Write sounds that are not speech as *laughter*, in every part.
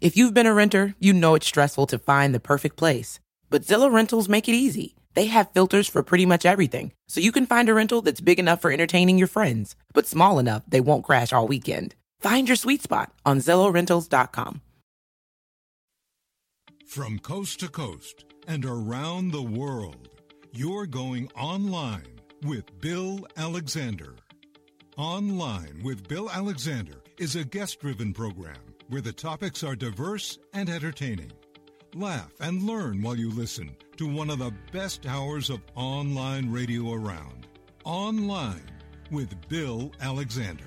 If you've been a renter, you know it's stressful to find the perfect place. But Zillow Rentals make it easy. They have filters for pretty much everything, so you can find a rental that's big enough for entertaining your friends, but small enough they won't crash all weekend. Find your sweet spot on ZillowRentals.com. From coast to coast and around the world, you're going online with Bill Alexander. Online with Bill Alexander is a guest driven program where the topics are diverse and entertaining. Laugh and learn while you listen to one of the best hours of online radio around. Online with Bill Alexander.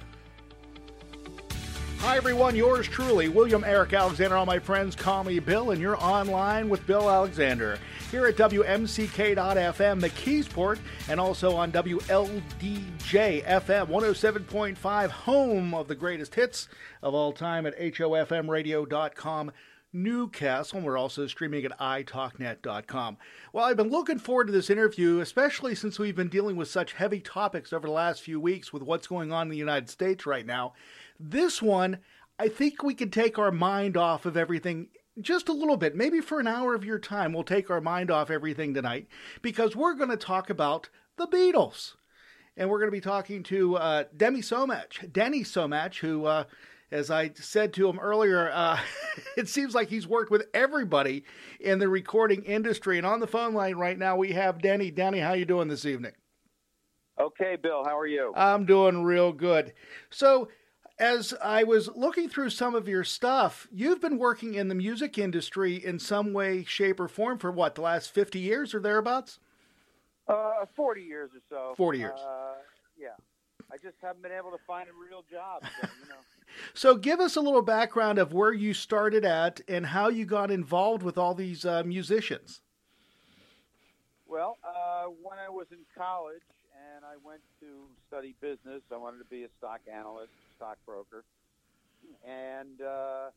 Hi, everyone. Yours truly, William Eric Alexander. All my friends call me Bill, and you're online with Bill Alexander here at WMCK.FM, McKeesport, and also on WLDJ FM 107.5, home of the greatest hits of all time at HOFMradio.com. Newcastle, and we're also streaming at italknet.com. Well, I've been looking forward to this interview, especially since we've been dealing with such heavy topics over the last few weeks with what's going on in the United States right now. This one, I think we can take our mind off of everything just a little bit. Maybe for an hour of your time, we'll take our mind off everything tonight because we're going to talk about the Beatles. And we're going to be talking to uh, Demi Somach, Denny Somach, who, uh, as I said to him earlier, uh, *laughs* it seems like he's worked with everybody in the recording industry. And on the phone line right now, we have Denny. Denny, how you doing this evening? Okay, Bill, how are you? I'm doing real good. So, as I was looking through some of your stuff, you've been working in the music industry in some way, shape, or form for what, the last 50 years or thereabouts? Uh, 40 years or so. 40 years. Uh, yeah. I just haven't been able to find a real job. So, you know. *laughs* so, give us a little background of where you started at and how you got involved with all these uh, musicians. Well, uh, when I was in college and I went to study business, I wanted to be a stock analyst stockbroker. And uh,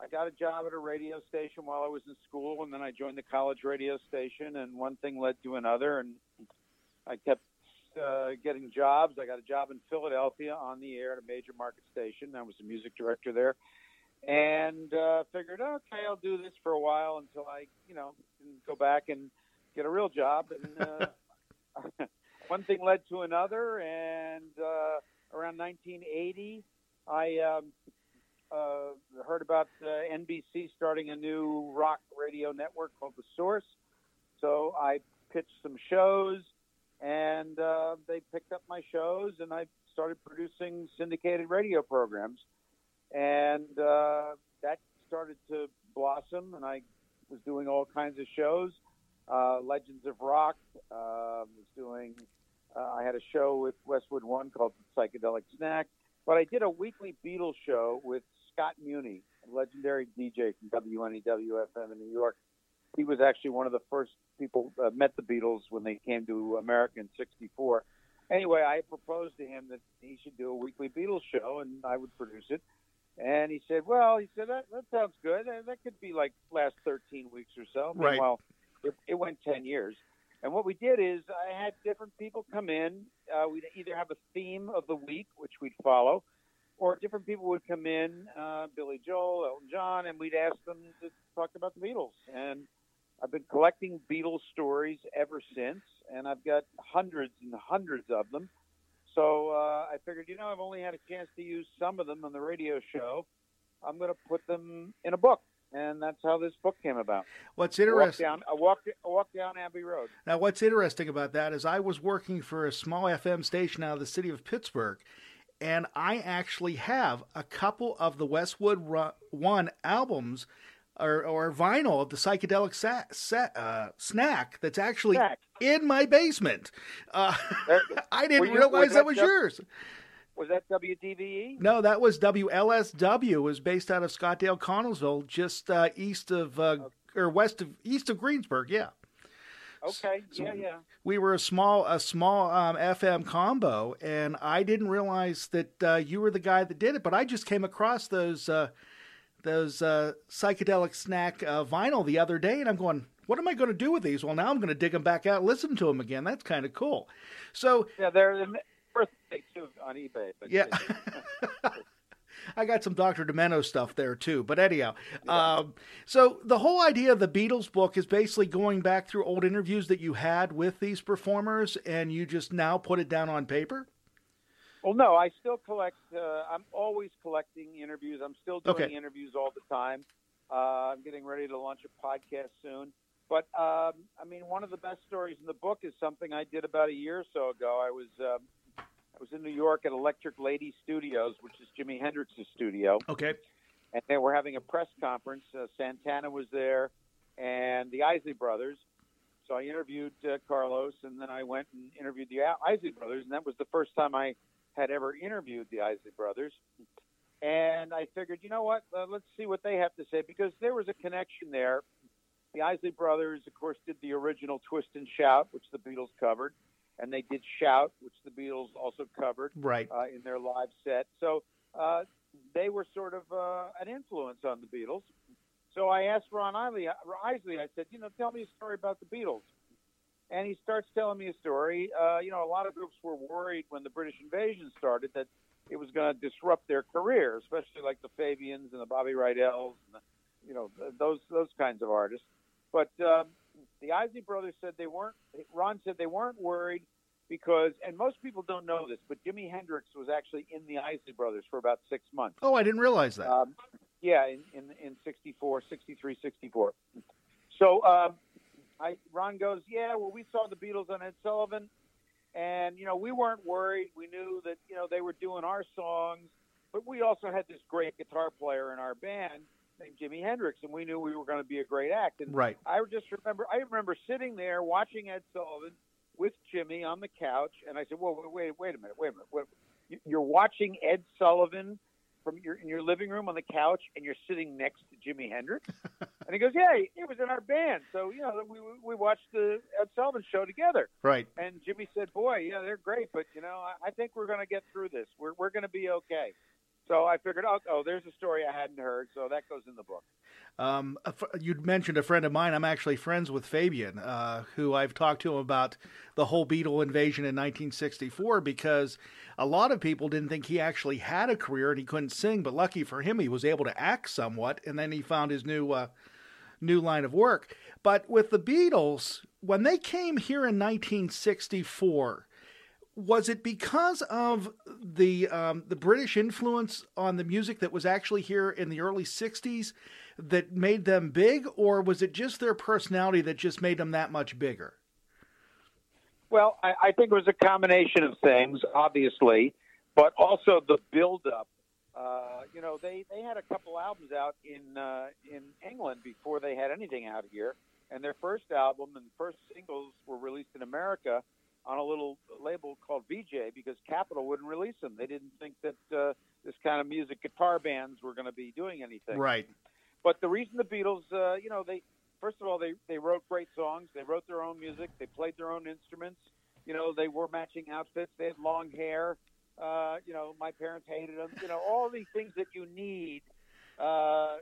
I got a job at a radio station while I was in school, and then I joined the college radio station, and one thing led to another, and I kept uh, getting jobs. I got a job in Philadelphia on the air at a major market station. I was a music director there, and uh, figured, okay, I'll do this for a while until I, you know, go back and get a real job. And uh, *laughs* one thing led to another, and uh, around 1980, I um, uh, heard about uh, NBC starting a new rock radio network called The Source. So I pitched some shows, and uh, they picked up my shows, and I started producing syndicated radio programs. And uh, that started to blossom, and I was doing all kinds of shows. Uh, Legends of Rock uh, was doing uh, I had a show with Westwood One called Psychedelic Snack, but I did a weekly Beatles show with Scott Muni, a legendary DJ from WNEW FM in New York. He was actually one of the first people uh, met the Beatles when they came to America in '64. Anyway, I proposed to him that he should do a weekly Beatles show, and I would produce it. And he said, "Well, he said that, that sounds good. That could be like last 13 weeks or so." Right. Well, it, it went 10 years. And what we did is I had different people come in. Uh, we'd either have a theme of the week, which we'd follow, or different people would come in, uh, Billy Joel, Elton John, and we'd ask them to talk about the Beatles. And I've been collecting Beatles stories ever since, and I've got hundreds and hundreds of them. So uh, I figured, you know, I've only had a chance to use some of them on the radio show. I'm going to put them in a book and that's how this book came about. What's interesting? I walked down, I walked, I walked down Abbey Road. Now, what's interesting about that is I was working for a small FM station out of the city of Pittsburgh, and I actually have a couple of the Westwood One albums. Or, or vinyl of the psychedelic sa- sa- uh, snack that's actually snack. in my basement. Uh, *laughs* I didn't you, realize that, that was yours. Was that WDVE? No, that was WLSW. It was based out of Scottdale, Connellsville, just uh, east of uh, or west of east of Greensburg. Yeah. Okay. So yeah, yeah. We were a small a small um, FM combo, and I didn't realize that uh, you were the guy that did it. But I just came across those uh, those uh, psychedelic snack uh, vinyl the other day, and I'm going, what am I going to do with these? Well, now I'm going to dig them back out, listen to them again. That's kind of cool. So yeah, they're birthday too on eBay. yeah. *laughs* I got some Dr. Demento stuff there too. But anyhow, yeah. um, so the whole idea of the Beatles book is basically going back through old interviews that you had with these performers, and you just now put it down on paper. Well, no, I still collect. Uh, I'm always collecting interviews. I'm still doing okay. interviews all the time. Uh, I'm getting ready to launch a podcast soon. But um, I mean, one of the best stories in the book is something I did about a year or so ago. I was um, I was in New York at Electric Lady Studios, which is Jimi Hendrix's studio. Okay. And they were having a press conference. Uh, Santana was there, and the Isley Brothers. So I interviewed uh, Carlos, and then I went and interviewed the Isley Brothers, and that was the first time I had ever interviewed the Isley Brothers. And I figured, you know what? Uh, let's see what they have to say because there was a connection there the Isley Brothers, of course, did the original Twist and Shout, which the Beatles covered, and they did Shout, which the Beatles also covered right. uh, in their live set. So uh, they were sort of uh, an influence on the Beatles. So I asked Ron Isley, Isley, I said, you know, tell me a story about the Beatles. And he starts telling me a story. Uh, you know, a lot of groups were worried when the British invasion started that it was going to disrupt their career, especially like the Fabians and the Bobby Rydells and the, you know those those kinds of artists. But um, the Isley brothers said they weren't. Ron said they weren't worried because, and most people don't know this, but Jimi Hendrix was actually in the Isley brothers for about six months. Oh, I didn't realize that. Um, yeah, in, in in 64, 63, 64. So um, I, Ron goes, yeah. Well, we saw the Beatles on Ed Sullivan, and you know we weren't worried. We knew that you know they were doing our songs, but we also had this great guitar player in our band named Jimi Hendrix, and we knew we were going to be a great act. And right. I just remember, I remember sitting there watching Ed Sullivan with Jimi on the couch, and I said, "Well, wait, wait a minute, wait a minute. Wait, you're watching Ed Sullivan from your in your living room on the couch, and you're sitting next to Jimi Hendrix." *laughs* and he goes, "Yeah, he was in our band, so you know we we watched the Ed Sullivan show together." Right. And Jimi said, "Boy, yeah, they're great, but you know, I, I think we're going to get through this. We're we're going to be okay." So I figured, oh, oh, there's a story I hadn't heard, so that goes in the book. Um, you'd mentioned a friend of mine. I'm actually friends with Fabian, uh, who I've talked to him about the whole Beatle invasion in 1964 because a lot of people didn't think he actually had a career and he couldn't sing. But lucky for him, he was able to act somewhat, and then he found his new uh, new line of work. But with the Beatles, when they came here in 1964 was it because of the um, the British influence on the music that was actually here in the early '60s that made them big, or was it just their personality that just made them that much bigger? Well, I, I think it was a combination of things, obviously, but also the build-up. Uh, you know, they, they had a couple albums out in uh, in England before they had anything out here, and their first album and first singles were released in America on a little label called Vee-Jay because Capitol wouldn't release them. They didn't think that uh, this kind of music guitar bands were going to be doing anything. Right. But the reason the Beatles, uh, you know, they first of all they they wrote great songs. They wrote their own music. They played their own instruments. You know, they wore matching outfits. They had long hair. Uh, you know, my parents hated them. You know, all these things that you need. Uh,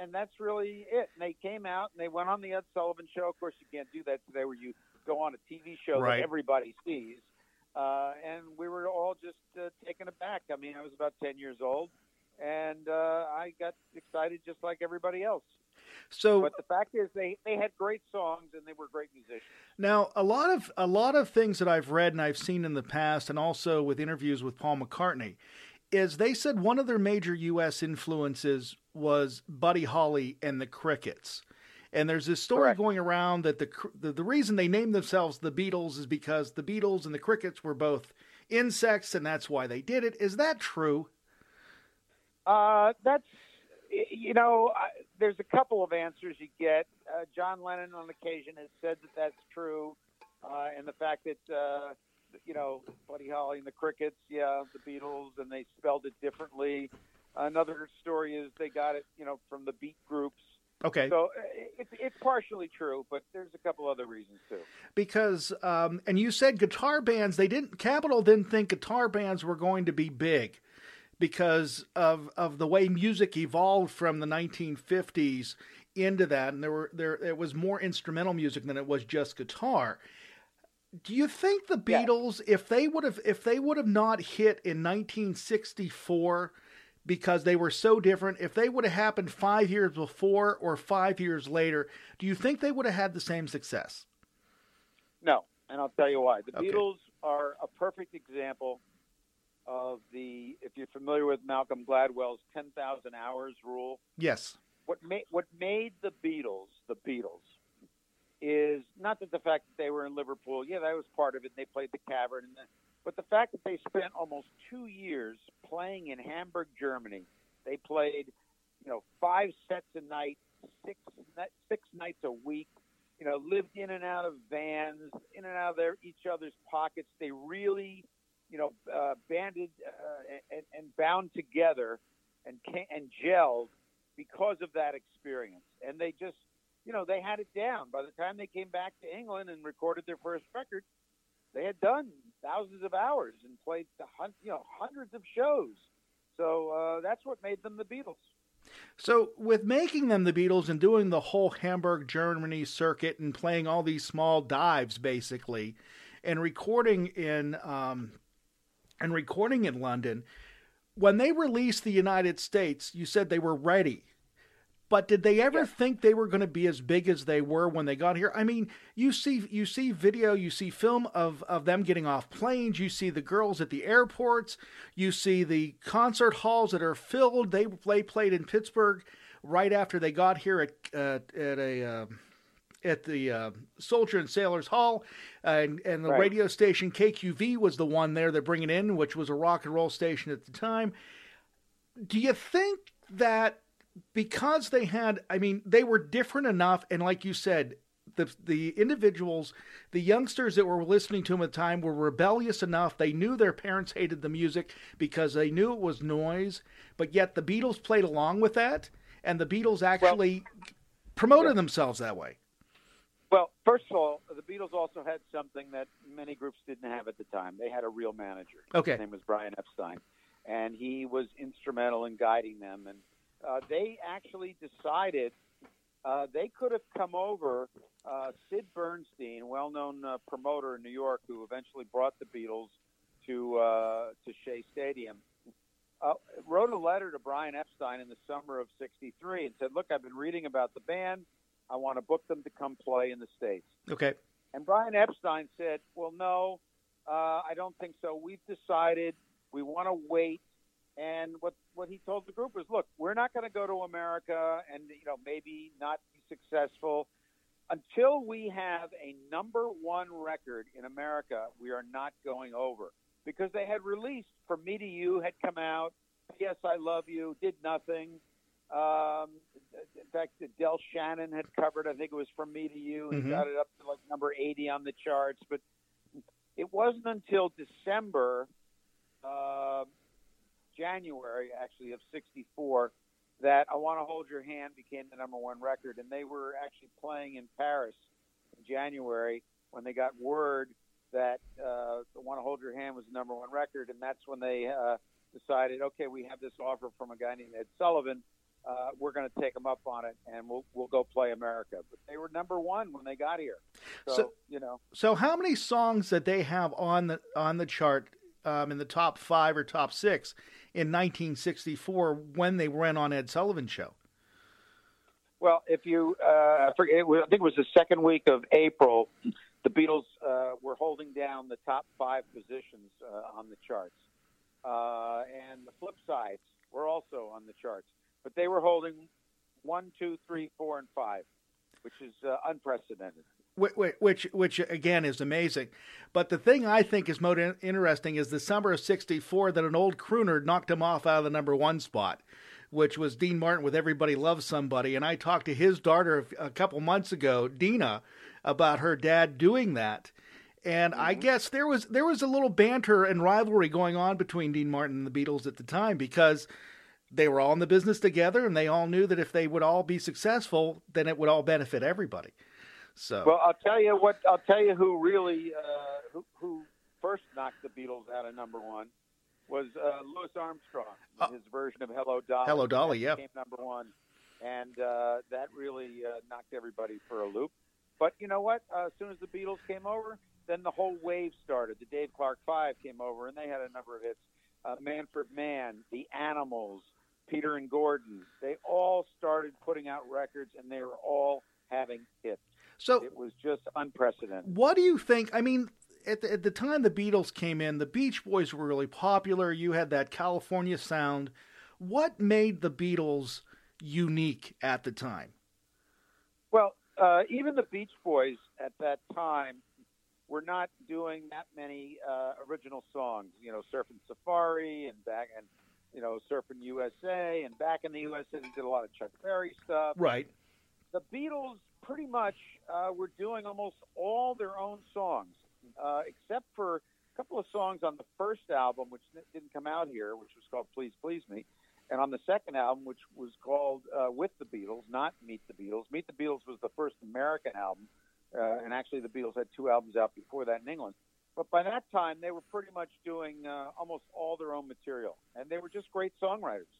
and that's really it. And they came out and they went on the Ed Sullivan Show. Of course, you can't do that today, where you go on a TV show right. that everybody sees. Uh, and we were all just uh, taken aback. I mean, I was about 10 years old, and uh, I got excited just like everybody else. So, but the fact is, they, they had great songs and they were great musicians. Now, a lot of a lot of things that I've read and I've seen in the past, and also with interviews with Paul McCartney, is they said one of their major U.S. influences was Buddy Holly and the Crickets. And there's this story Correct. going around that the, the, the reason they named themselves the Beatles is because the Beatles and the Crickets were both insects, and that's why they did it. Is that true? Uh, that's you know, there's a couple of answers you get. Uh, John Lennon, on occasion, has said that that's true, uh, and the fact that uh, you know Buddy Holly and the Crickets, yeah, the Beatles, and they spelled it differently. Another story is they got it, you know, from the beat groups Okay. So uh, it's it's partially true, but there's a couple other reasons too. Because um, and you said guitar bands, they didn't Capitol didn't think guitar bands were going to be big because of of the way music evolved from the 1950s into that, and there were there it was more instrumental music than it was just guitar. Do you think the Beatles, yeah. if they would have if they would have not hit in 1964? Because they were so different. If they would have happened five years before or five years later, do you think they would have had the same success? No, and I'll tell you why. The Okay. Beatles are a perfect example of the. If you're familiar with Malcolm Gladwell's 10,000 hours rule, Yes. what made what made the Beatles the Beatles is not that the fact that they were in Liverpool, yeah, that was part of it. They played the Cavern, and the, but the fact that they spent almost two years playing in Hamburg, Germany. They played, you know, five sets a night, six six nights a week. You know, lived in and out of vans, in and out of their each other's pockets. They really, you know, uh, banded uh, and, and bound together and and gelled because of that experience. And they just, you know, they had it down. By the time they came back to England and recorded their first record, they had done thousands of hours and played the hun- you know hundreds of shows. So uh, that's what made them the Beatles. So, with making them the Beatles and doing the whole Hamburg, Germany circuit and playing all these small dives, basically, and recording in um, and recording in London, when they released the United States, you said they were ready. But did they ever Yeah. think they were going to be as big as they were when they got here? I mean, you see, you see video, you see film of, of them getting off planes. You see the girls at the airports. You see the concert halls that are filled. They they played in Pittsburgh right after they got here at uh, at a. Uh, at the uh, Soldier and Sailors Hall, and and the Right. radio station KQV was the one there they're bringing in, which was a rock and roll station at the time. Do you think that because they had, I mean, they were different enough, and like you said, the the individuals, the youngsters that were listening to them at the time were rebellious enough. They knew their parents hated the music because they knew it was noise, but yet the Beatles played along with that, and the Beatles actually promoted themselves that way. Well, first of all, the Beatles also had something that many groups didn't have at the time. They had a real manager. Okay. His name was Brian Epstein, and he was instrumental in guiding them. And uh, they actually decided uh, they could have come over. Uh, Sid Bernstein, well-known uh, promoter in New York, who eventually brought the Beatles to uh, to Shea Stadium, uh, wrote a letter to Brian Epstein in the summer of '63 and said, "Look, I've been reading about the band. I want to book them to come play in the states." Okay. And Brian Epstein said, "Well, no, uh, I don't think so. We've decided we want to wait." And what what he told the group was, "Look, we're not going to go to America and you know maybe not be successful until we have a number one record in America. We are not going over because they had released "From Me to You" had come out. "Yes, I Love You" did nothing. Um, in fact, Del Shannon had covered. I think it was "From Me to You" and Mhm. got it up to like number eighty on the charts. But it wasn't until December, uh, January actually of '64 that "I Want to Hold Your Hand" became the number one record, and they were actually playing in Paris in January when they got word that uh, "I Want to Hold Your Hand" was the number one record, and that's when they uh, decided, okay, we have this offer from a guy named Ed Sullivan. Uh, we're going to take them up on it, and we'll we'll go play America. But they were number one when they got here, so, So- you know. So, how many songs that they have on the on the chart um, in the top five or top six in 1964 when they went on Ed Sullivan's show? Well, if you, uh, I I think it was the second week of April, the Beatles uh, were holding down the top five positions uh, on the charts, uh, and the flip sides were also on the charts, but they were holding one, two, three, four, and five, which is uh, unprecedented. Which, which, which again is amazing. But the thing I think is most interesting is the summer of '64 that an old crooner knocked him off out of the number one spot, which was Dean Martin with "Everybody Loves Somebody." And I talked to his daughter a couple months ago, Dina, about her dad doing that. And I mm-hmm. guess there was there was a little banter and rivalry going on between Dean Martin and the Beatles at the time because they were all in the business together, and they all knew that if they would all be successful, then it would all benefit everybody. So Well, I'll tell you what. I'll tell you who really uh, who, who first knocked the Beatles out of number one was uh, Louis Armstrong. Uh, his version of "Hello Dolly." Hello, Dolly, yeah. became number one, and uh, that really uh, knocked everybody for a loop. But you know what? Uh, as soon as the Beatles came over, then the whole wave started. The Dave Clark Five came over, and they had a number of hits. uh, Manfred Mann, The Animals, Peter and Gordon. They all started putting out records, and they were all having hits. So it was just unprecedented. What do you think? I mean, at the, at the time the Beatles came in, the Beach Boys were really popular. You had that California sound. What made the Beatles unique at the time? Well, uh, even the Beach Boys at that time were not doing that many uh, original songs. You know, Surfing Safari and back and you know Surfing USA and back in the USA they did a lot of Chuck Berry stuff. Right. The Beatles pretty much uh, were doing almost all their own songs, uh, except for a couple of songs on the first album, which didn't come out here, which was called "Please Please Me." And on the second album, which was called uh, With the Beatles, not Meet the Beatles. Meet the Beatles was the first American album, uh, and actually the Beatles had two albums out before that in England. But by that time, they were pretty much doing uh, almost all their own material, and they were just great songwriters,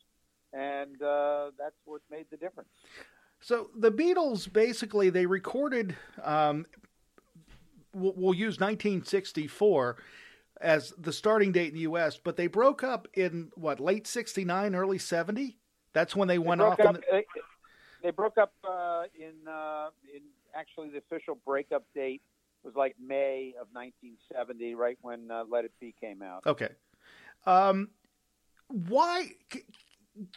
and uh, that's what made the difference. So the Beatles basically they recorded. Um, we'll, we'll use 1964 as the starting date in the U.S., but they broke up in what late '69, early '70. That's when they, they went off. Up, the... they, they, broke up uh, in uh, in actually the official breakup date was like May of 1970, right when uh, Let It Be came out. Okay. Um, why?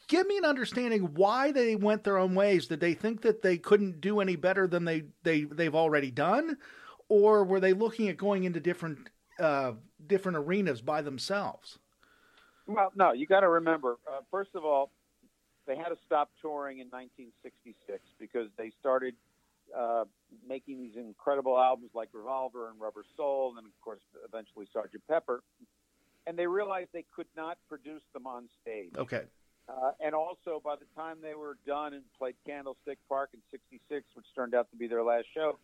Give me an understanding why they went their own ways. Did they think that they couldn't do any better than they they they've already done, or were they looking at going into different uh, different arenas by themselves. Well, no, you got to remember. Uh, first of all, they had to stop touring in 1966 because they started uh, making these incredible albums like Revolver and Rubber Soul, and of course, eventually Sergeant Pepper. And they realized they could not produce them on stage. Okay. Uh, and also, by the time they were done and played Candlestick Park in '66, which turned out to be their last show,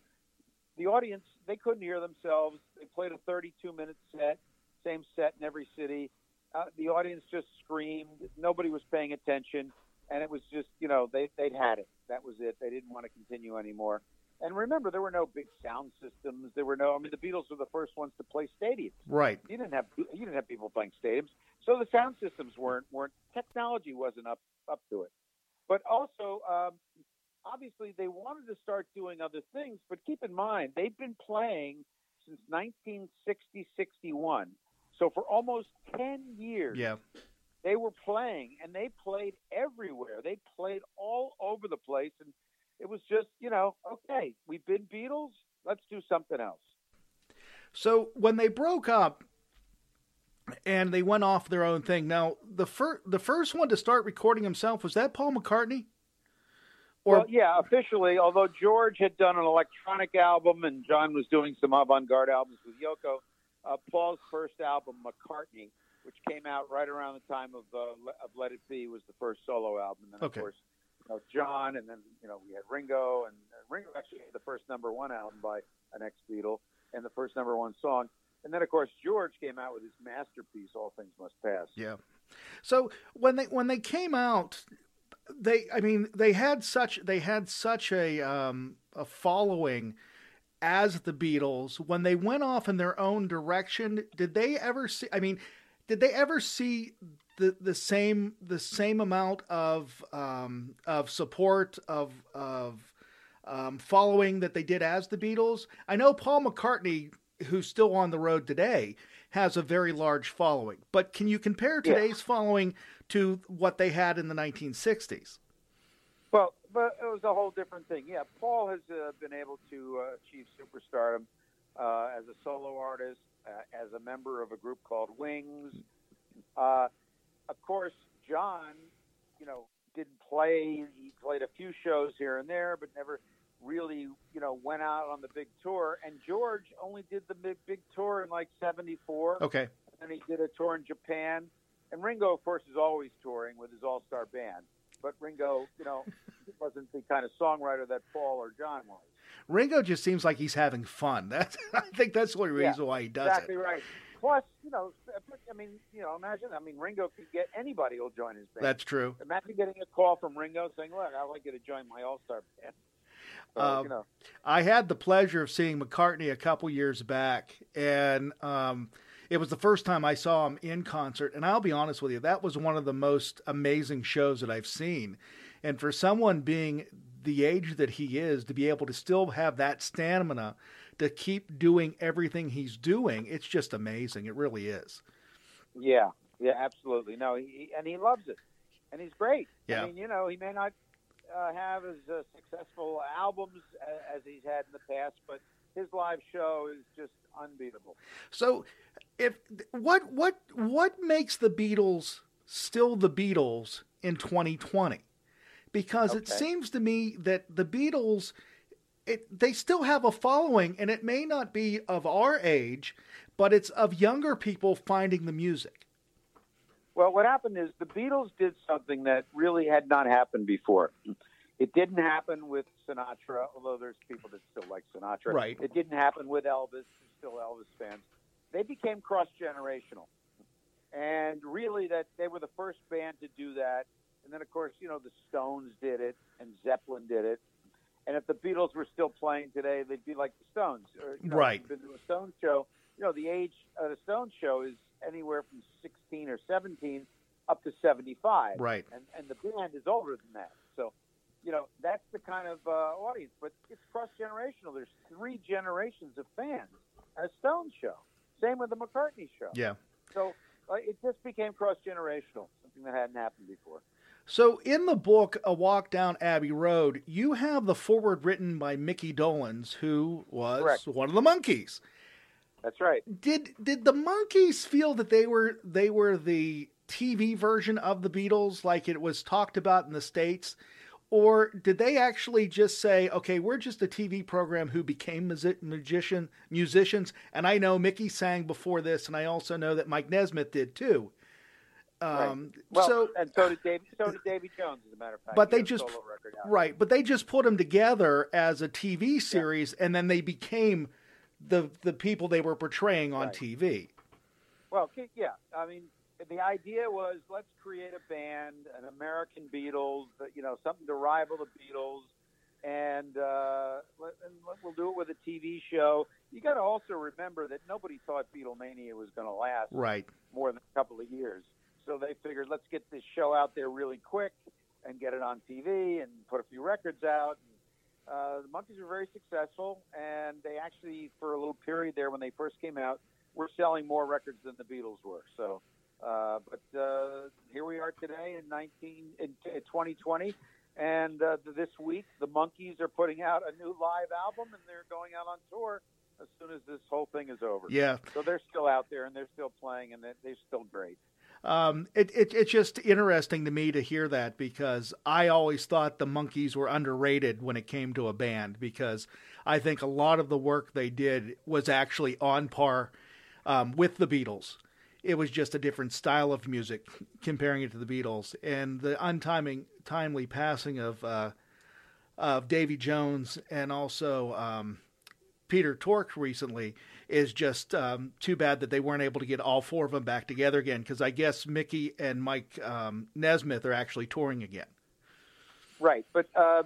the audience they couldn't hear themselves. They played a 32 minute set, same set in every city. Uh, the audience just screamed. Nobody was paying attention, and it was just you know they they'd had it. That was it. They didn't want to continue anymore. And remember, there were no big sound systems. There were no. I mean, the Beatles were the first ones to play stadiums. Right. You didn't have you didn't have people playing stadiums, so the sound systems weren't weren't technology wasn't up up to it. But also, um, obviously they wanted to start doing other things, but keep in mind they've been playing since 1960 61. So for almost 10 years, yeah. they were playing and they played everywhere. They played all over the place and it was just, you know, okay, we've been Beatles, let's do something else. So when they broke up and they went off their own thing. Now, the first the first one to start recording himself was that Paul McCartney? Or, well, yeah, officially. Although George had done an electronic album and John was doing some avant-garde albums with Yoko, uh, Paul's first album, McCartney, which came out right around the time of, uh, of Let It Be, was the first solo album. And then, okay. of course, you know, John, and then you know we had Ringo, and uh, Ringo actually had the first number one album by an ex-Beatle, and the first number one song. And then, of course, George came out with his masterpiece, "All Things Must Pass." Yeah. So when they when they came out, they I mean they had such they had such a um, a following as the Beatles when they went off in their own direction. Did they ever see? I mean, did they ever see the the same the same amount of um, of support of of um, following that they did as the Beatles? I know Paul McCartney, who's still on the road today, has a very large following. But can you compare today's yeah. following to what they had in the 1960s? Well, but it was a whole different thing. Yeah, Paul has uh, been able to uh, achieve superstardom uh, as a solo artist, uh, as a member of a group called Wings. Uh, of course, John, you know, didn't play. He played a few shows here and there, but never really, you know, went out on the big tour. And George only did the big, big tour in like '74. Okay. And he did a tour in Japan and Ringo, of course, is always touring with his all-star band. But Ringo, you know, wasn't the kind of songwriter that Paul or John was. Ringo just seems like he's having fun. *laughs* That's I think that's the only reason yeah, why he does exactly it. Exactly right. Plus, you know, I mean, you know, imagine. I mean, Ringo could get anybody who'll join his band. That's true. Imagine getting a call from Ringo saying, "Look, I'd like you to join my all-star band." So, um, you know. I had the pleasure of seeing McCartney a couple years back, and um, It was the first time I saw him in concert, and I'll be honest with you, that was one of the most amazing shows that I've seen. And for someone being the age that he is, to be able to still have that stamina to keep doing everything he's doing, it's just amazing. It really is. Yeah, yeah, absolutely. No, he, and he loves it, and he's great. Yeah. I mean, you know, he may not uh, have as uh, successful albums as, as he's had in the past, but his live show is just unbeatable. So, if what what what makes the Beatles still the Beatles in 2020? Because okay. it seems to me that the Beatles it, they still have a following, and it may not be of our age, but it's of younger people finding the music. Well, what happened is the Beatles did something that really had not happened before. It didn't happen with Sinatra, although there's people that still like Sinatra. Right. It didn't happen with Elvis, still Elvis fans. They became cross generational. And really, that they were the first band to do that. And then, of course, you know, the Stones did it, and Zeppelin did it. And if the Beatles were still playing today, they'd be like the Stones. Or, you know, right. Been to a Stones show. You know, the age of the Stones show is anywhere from 16 or 17 up to 75. Right. And and the band is older than that. So, you know, that's the kind of uh, audience. But it's cross generational. There's three generations of fans at a Stones show. Same with the McCartney show. Yeah. So uh, it just became cross generational, something that hadn't happened before. So, in the book A Walk Down Abbey Road, you have the foreword written by Mickey Dolenz, who was Correct. one of the Monkees. That's right. Did did the Monkees feel that they were they were the TV version of the Beatles, like it was talked about in the states, or did they actually just say, "Okay, we're just a TV program who became magician musicians"? And I know Mickey sang before this, and I also know that Mike Nesmith did too. Um, right. Well, so and so did Davy. So did Davy Jones, as a matter of fact. But they just right. But they just put them together as a TV series, yeah. and then they became the the people they were portraying on right. TV. Well, yeah. I mean, the idea was let's create a band, an American Beatles, you know, something to rival the Beatles, and, uh, let, and we'll do it with a TV show. You got to also remember that nobody thought Beatlemania was going to last right more than a couple of years. So they figured, let's get this show out there really quick and get it on TV and put a few records out. And, uh, the Monkees were very successful, and they actually, for a little period there when they first came out, were selling more records than the Beatles were. So, uh, but uh, here we are today in 19 in, in 2020, and uh, this week the Monkees are putting out a new live album, and they're going out on tour as soon as this whole thing is over. Yeah. So they're still out there, and they're still playing, and they're still great. Um, it, it, it's just interesting to me to hear that because I always thought the Monkees were underrated when it came to a band because I think a lot of the work they did was actually on par um, with the Beatles. It was just a different style of music comparing it to the Beatles, and the untimely timely passing of uh, of Davy Jones and also um, Peter Tork recently is just um, too bad that they weren't able to get all four of them back together again because I guess Mickey and Mike um, Nesmith are actually touring again. Right, but uh,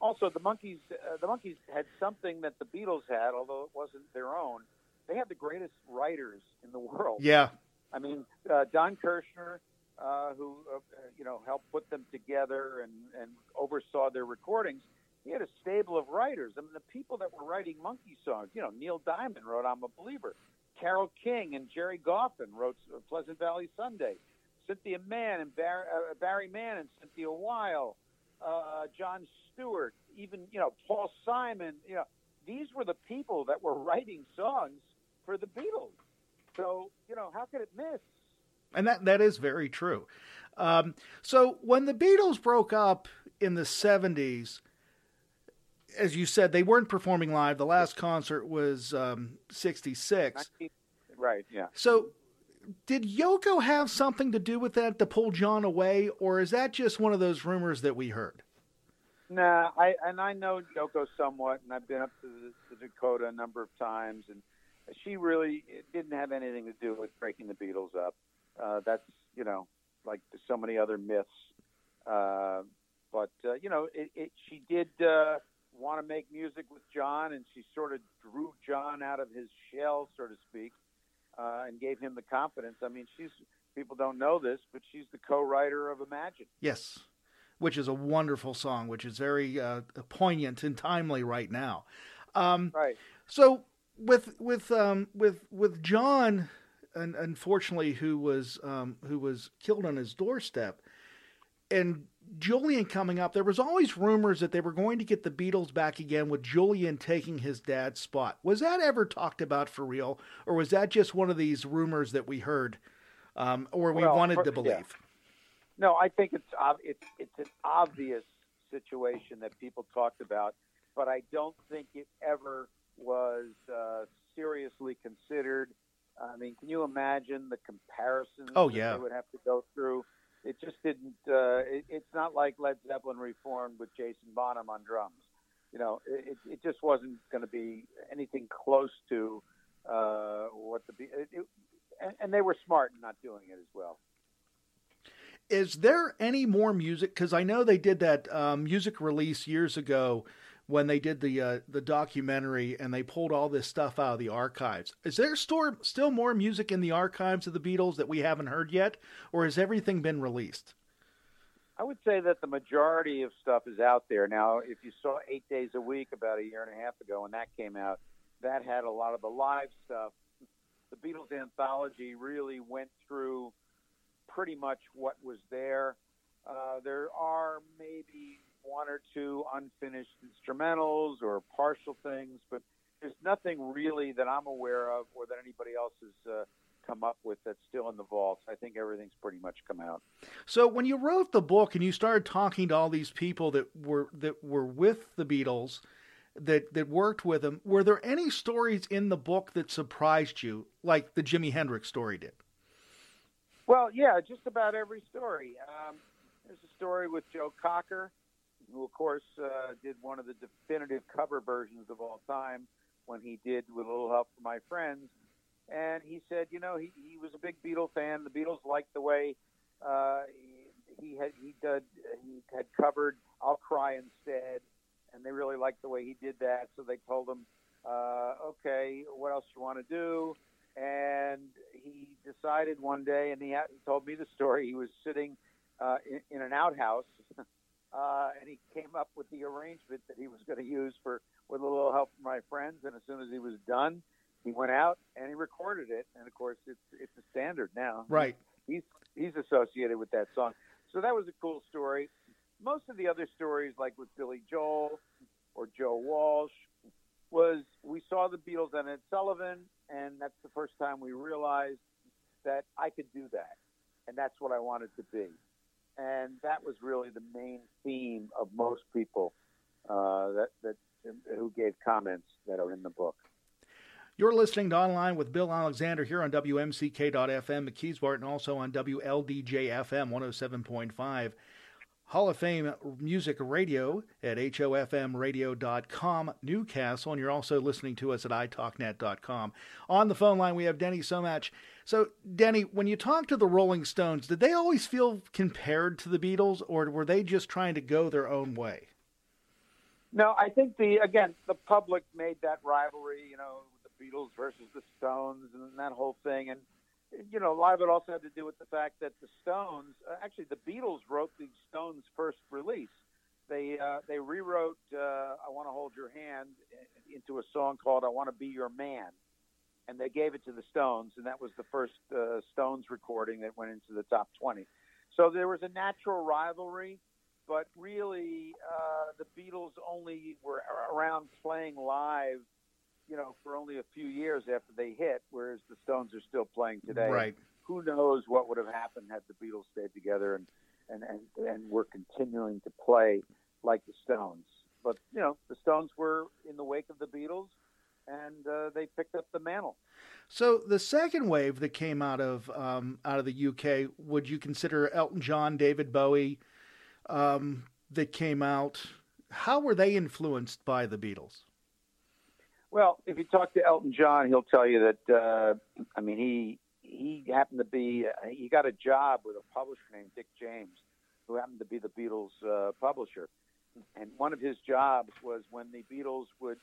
also the Monkees. uh, the Monkees had something that the Beatles had, although it wasn't their own. They had the greatest writers in the world. Yeah, I mean uh, Don Kirshner, uh, who uh, you know helped put them together and and oversaw their recordings he had a stable of writers. I mean, the people that were writing Monkee songs, you know, Neil Diamond wrote I'm a Believer. Carole King and Gerry Goffin wrote Pleasant Valley Sunday. Cynthia Mann and Barry, uh, Barry Mann and Cynthia Weil, uh, John Stewart, even, you know, Paul Simon. You know, these were the people that were writing songs for the Beatles. So, you know, how could it miss? And that, that is very true. Um, so when the Beatles broke up in the 70s, as you said, they weren't performing live. The last concert was um, 66. Right, yeah. So did Yoko have something to do with that to pull John away, or is that just one of those rumors that we heard? Nah, I and I know Yoko somewhat, and I've been up to the, the Dakota a number of times, and she really didn't have anything to do with breaking the Beatles up. Uh, that's you know like so many other myths. Uh, but uh, you know, it, it, she did uh, want to make music with John, and she sort of drew John out of his shell, so to speak. uh, and gave him the confidence. I mean, she's people don't know this, but she's the co-writer of Imagine. Yes, which is a wonderful song, which is very uh, poignant and timely right now. Um, right. So with with um, with with John, and unfortunately, who was um, who was killed on his doorstep, and Julian coming up, there was always rumors that they were going to get the Beatles back again with Julian taking his dad's spot. Was that ever talked about for real, or was that just one of these rumors that we heard, um, or we well, wanted to believe? Yeah. No, I think it's it's it's an obvious situation that people talked about, but I don't think it ever was uh, seriously considered. I mean, can you imagine the comparisons oh, that yeah. they would have to go through? It just didn't. Uh, it, it's not like Led Zeppelin reformed with Jason Bonham on drums. You know, it, it just wasn't going to be anything close to uh, what the it, it, and, and they were smart in not doing it as well. Is there any more music? Because I know they did that um, music release years ago when they did the uh, the documentary and they pulled all this stuff out of the archives. Is there store, still more music in the archives of the Beatles that we haven't heard yet, or has everything been released? I would say that the majority of stuff is out there now. If you saw Eight Days a Week about a year and a half ago when that came out, that had a lot of the live stuff. The Beatles anthology really went through pretty much what was there. Uh, there are maybe one or two unfinished instrumentals or partial things, but there's nothing really that I'm aware of or that anybody else has uh, come up with that's still in the vaults. I think everything's pretty much come out. So when you wrote the book and you started talking to all these people that were that were with the Beatles, that that worked with them, were there any stories in the book that surprised you, like the Jimi Hendrix story did? Well, yeah, just about every story. Um, there's a story with Joe Cocker who, of course, uh, did one of the definitive cover versions of all time when he did With a Little Help from My Friends. And he said, you know, he, he was a big Beatle fan. The Beatles liked the way uh, he, he had he did he had covered "I'll Cry Instead," and they really liked the way he did that. So they told him, uh, "Okay, what else you want to do?" And he decided one day, and he, had, he told me the story. He was sitting uh, in, in an outhouse *laughs* uh, and he came up with the arrangement that he was going to use for with a little help from my friends. And as soon as he was done, he went out and he recorded it. And of course, it's it's a standard now. Right. He's he's associated with that song. So that was a cool story. Most of the other stories, like with Billy Joel or Joe Walsh, was we saw the Beatles on Ed Sullivan, and that's the first time we realized that I could do that, and that's what I wanted to be and that was really the main theme of most people uh, that that who gave comments that are in the book. You're listening to Online with Bill Alexander here on WMCK.FM, McKeesport, and also on WLDJFM 107.5. Hall of Fame Music Radio at HOFMradio.com, Newcastle, and you're also listening to us at italknet.com. On the phone line, we have Denny Somach. So, Denny, when you talk to the Rolling Stones, did they always feel compared to the Beatles, or were they just trying to go their own way? No, I think the again the public made that rivalry, you know, the Beatles versus the Stones and that whole thing, and you know, a lot of it also had to do with the fact that the Stones, uh, actually, the Beatles wrote the Stones' first release. They uh, they rewrote uh, "I Want to Hold Your Hand" into a song called "I Want to Be Your Man," and they gave it to the Stones, and that was the first uh, Stones recording that went into the top 20. So there was a natural rivalry, but really, uh, the Beatles only were around playing live you know, for only a few years after they hit, whereas the Stones are still playing today. Right. Who knows what would have happened had the Beatles stayed together and and and and were continuing to play like the Stones. But you know, the Stones were in the wake of the Beatles, and uh, they picked up the mantle. So the second wave that came out of um, out of the UK, would you consider Elton John, David Bowie, um, that came out? How were they influenced by the Beatles? Well, if you talk to Elton John, he'll tell you that. Uh, I mean, he he happened to be uh, he got a job with a publisher named Dick James, who happened to be the Beatles' uh, publisher. And one of his jobs was when the Beatles would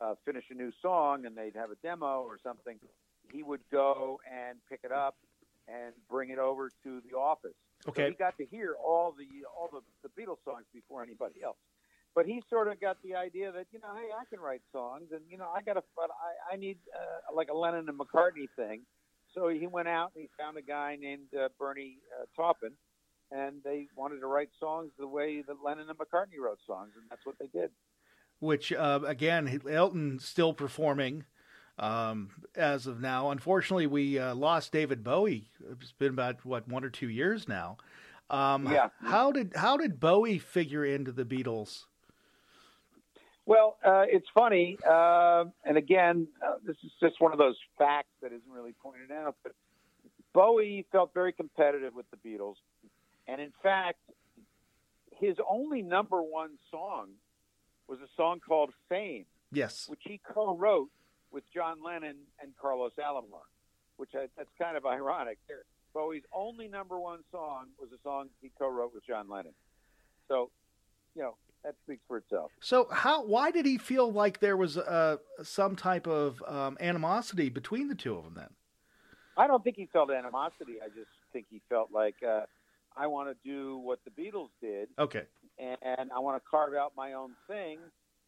uh, finish a new song and they'd have a demo or something, he would go and pick it up and bring it over to the office. Okay. So he got to hear all the all the, the Beatles songs before anybody else. But he sort of got the idea that you know, hey, I can write songs, and you know, I got to, but I, I need uh, like a Lennon and McCartney thing. So he went out and he found a guy named uh, Bernie uh, Taupin, and they wanted to write songs the way that Lennon and McCartney wrote songs, and that's what they did. Which uh, again, Elton still performing um, as of now. Unfortunately, we uh, lost David Bowie. It's been about what one or two years now. Um, Yeah. How did how did Bowie figure into the Beatles? Well, uh, it's funny, uh, and again, uh, this is just one of those facts that isn't really pointed out. But Bowie felt very competitive with the Beatles, and in fact, his only number one song was a song called "Fame," Yes. which he co-wrote with John Lennon and Carlos Alomar, which I, that's kind of ironic. There, Bowie's only number one song was a song he co-wrote with John Lennon. So, you know, that speaks for itself. So how why did he feel like there was uh, some type of um, animosity between the two of them then? I don't think he felt animosity. I just think he felt like uh, I want to do what the Beatles did, Okay. and I want to carve out my own thing.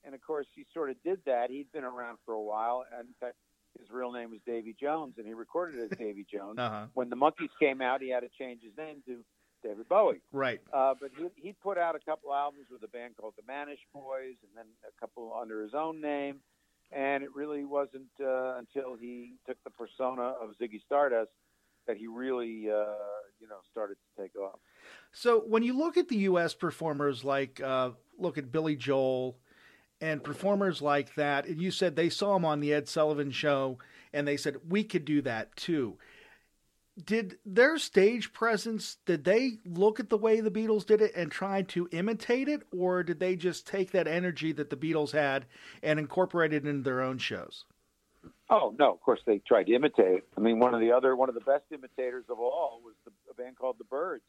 And of course, he sort of did that. He'd been around for a while, and in fact, his real name was Davy Jones, and he recorded as Davy Jones. *laughs* Uh huh. When the Monkees came out, he had to change his name to David Bowie. Right. Uh, but he he put out a couple albums with a band called the Manish Boys, and then a couple under his own name. And it really wasn't uh, until he took the persona of Ziggy Stardust that he really, uh, you know, started to take off. So when you look at the U.S. performers, like uh, look at Billy Joel and performers like that, and you said they saw him on the Ed Sullivan Show, and they said we could do that too. Did their stage presence? Did they look at the way the Beatles did it and try to imitate it, or did they just take that energy that the Beatles had and incorporate it into their own shows? Oh no! Of course, they tried to imitate. I mean, one of the other, one of the best imitators of all was the, a band called the Byrds.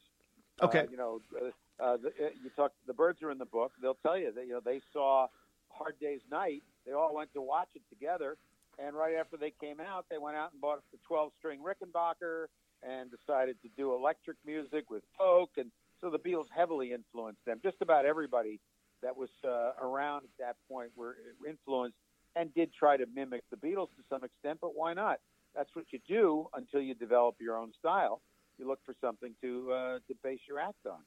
Okay. Uh, you know, uh, uh, the, uh, you talk. The Byrds are in the book. They'll tell you that you know they saw Hard Day's Night. They all went to watch it together, and right after they came out, they went out and bought the 12-string Rickenbacker and decided to do electric music with folk. And so the Beatles heavily influenced them. Just about everybody that was uh, around at that point were influenced and did try to mimic the Beatles to some extent. But why not? That's what you do until you develop your own style. You look for something to uh, to base your act on.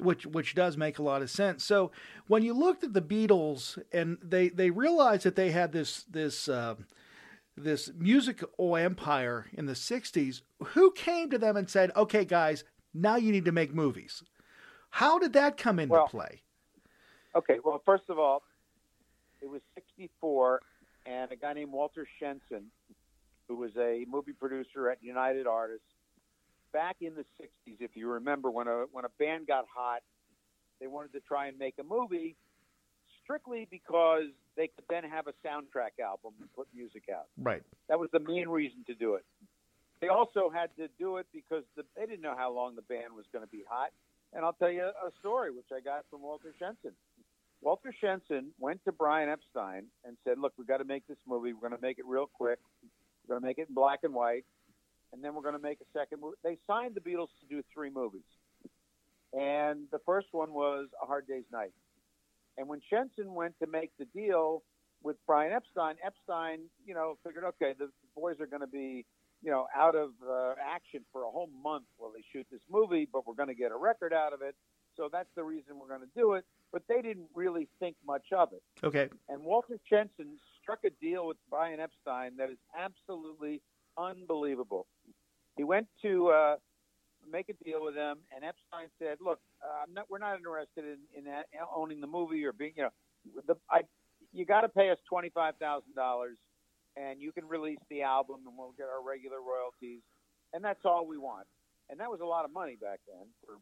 Which which does make a lot of sense. So when you looked at the Beatles and they they realized that they had this this uh, this musical empire in the '60s, who came to them and said, "Okay, guys, now you need to make movies"? How did that come into Well- play? Okay, well, first of all, it was 64, and a guy named Walter Shenson, who was a movie producer at United Artists, back in the 60s, if you remember, when a, when a band got hot, they wanted to try and make a movie strictly because they could then have a soundtrack album and put music out. Right. That was the main reason to do it. They also had to do it because the, they didn't know how long the band was going to be hot. And I'll tell you a story which I got from Walter Shenson. Walter Shenson went to Brian Epstein and said, "Look, we've got to make this movie. We're going to make it real quick. We're going to make it in black and white, and then we're going to make a second movie." They signed the Beatles to do three movies, and the first one was A Hard Day's Night. And when Shenson went to make the deal with Brian Epstein, Epstein, you know, figured, okay, the boys are going to be, you know, out of uh, action for a whole month while they shoot this movie, but we're going to get a record out of it. So that's the reason we're going to do it. But they didn't really think much of it. Okay. And Walter Shenson struck a deal with Brian Epstein that is absolutely unbelievable. He went to uh, make a deal with them, and Epstein said, "Look, uh, not, we're not interested in, in that, owning the movie or being, you know, the, I, you got to pay us twenty five thousand dollars, and you can release the album, and we'll get our regular royalties, and that's all we want." And that was a lot of money back then for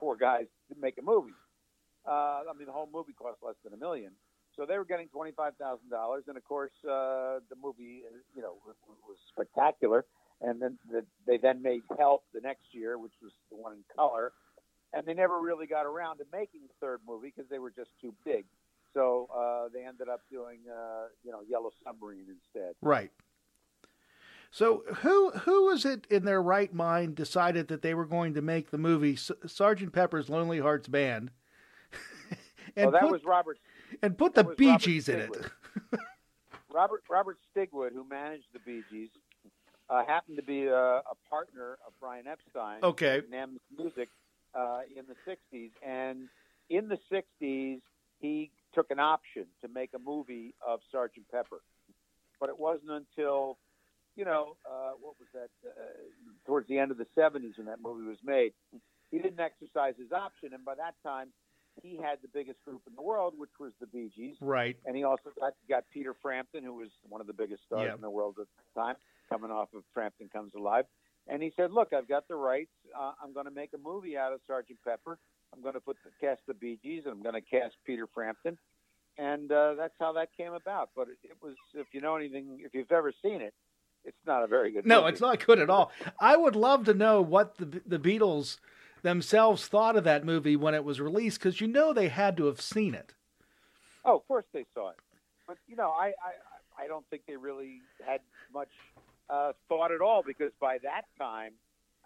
four guys to make a movie. Uh, I mean, the whole movie cost less than a million. So they were getting twenty five thousand dollars, and of course, uh, the movie, you know, was spectacular. And then the, they then made Help the next year, which was the one in color, and they never really got around to making the third movie because they were just too big. So uh, they ended up doing, uh, you know, Yellow Submarine instead. Right. So who who was it in their right mind decided that they were going to make the movie S- Sergeant Pepper's Lonely Hearts Band? *laughs* and well, that put, was Robert. And put the Bee Gees in it. *laughs* Robert Robert Stigwood, who managed the Bee Gees, uh, happened to be a, a, partner of Brian Epstein. Okay. NEMS Music uh, in the '60s, and in the '60s, he took an option to make a movie of Sergeant Pepper, but it wasn't until you know uh, what was that uh, towards the end of the '70s when that movie was made. He didn't exercise his option, and by that time, he had the biggest group in the world, which was the Bee Gees. Right. And he also got, got Peter Frampton, who was one of the biggest stars yeah. in the world at the time, coming off of Frampton Comes Alive. And he said, "Look, I've got the rights. Uh, I'm going to make a movie out of Sergeant Pepper. I'm going to put the, cast the Bee Gees, and I'm going to cast Peter Frampton." And uh, that's how that came about. But it, it was, if you know anything, if you've ever seen it, it's not a very good. No, movie. it's not good at all. I would love to know what the the Beatles themselves thought of that movie when it was released, because you know they had to have seen it. Oh, of course they saw it, but you know, I I, I don't think they really had much uh, thought at all because by that time,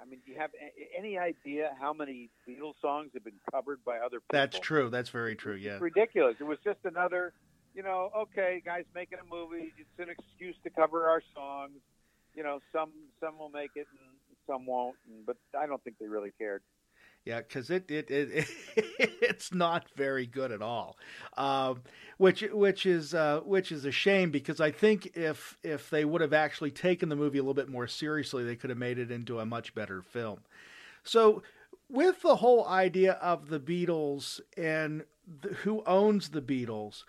I mean, do you have a- any idea how many Beatles songs have been covered by other people? That's true. That's very true. Yeah. It's ridiculous. It was just another, you know, okay, guys making a movie. It's an excuse to cover our songs. You know, some some will make it and some won't, and, but I don't think they really cared. Yeah, because it, it it, *laughs* it's not very good at all, um, which which is uh, which is a shame because I think if if they would have actually taken the movie a little bit more seriously, they could have made it into a much better film. So, with the whole idea of the Beatles and the, who owns the Beatles,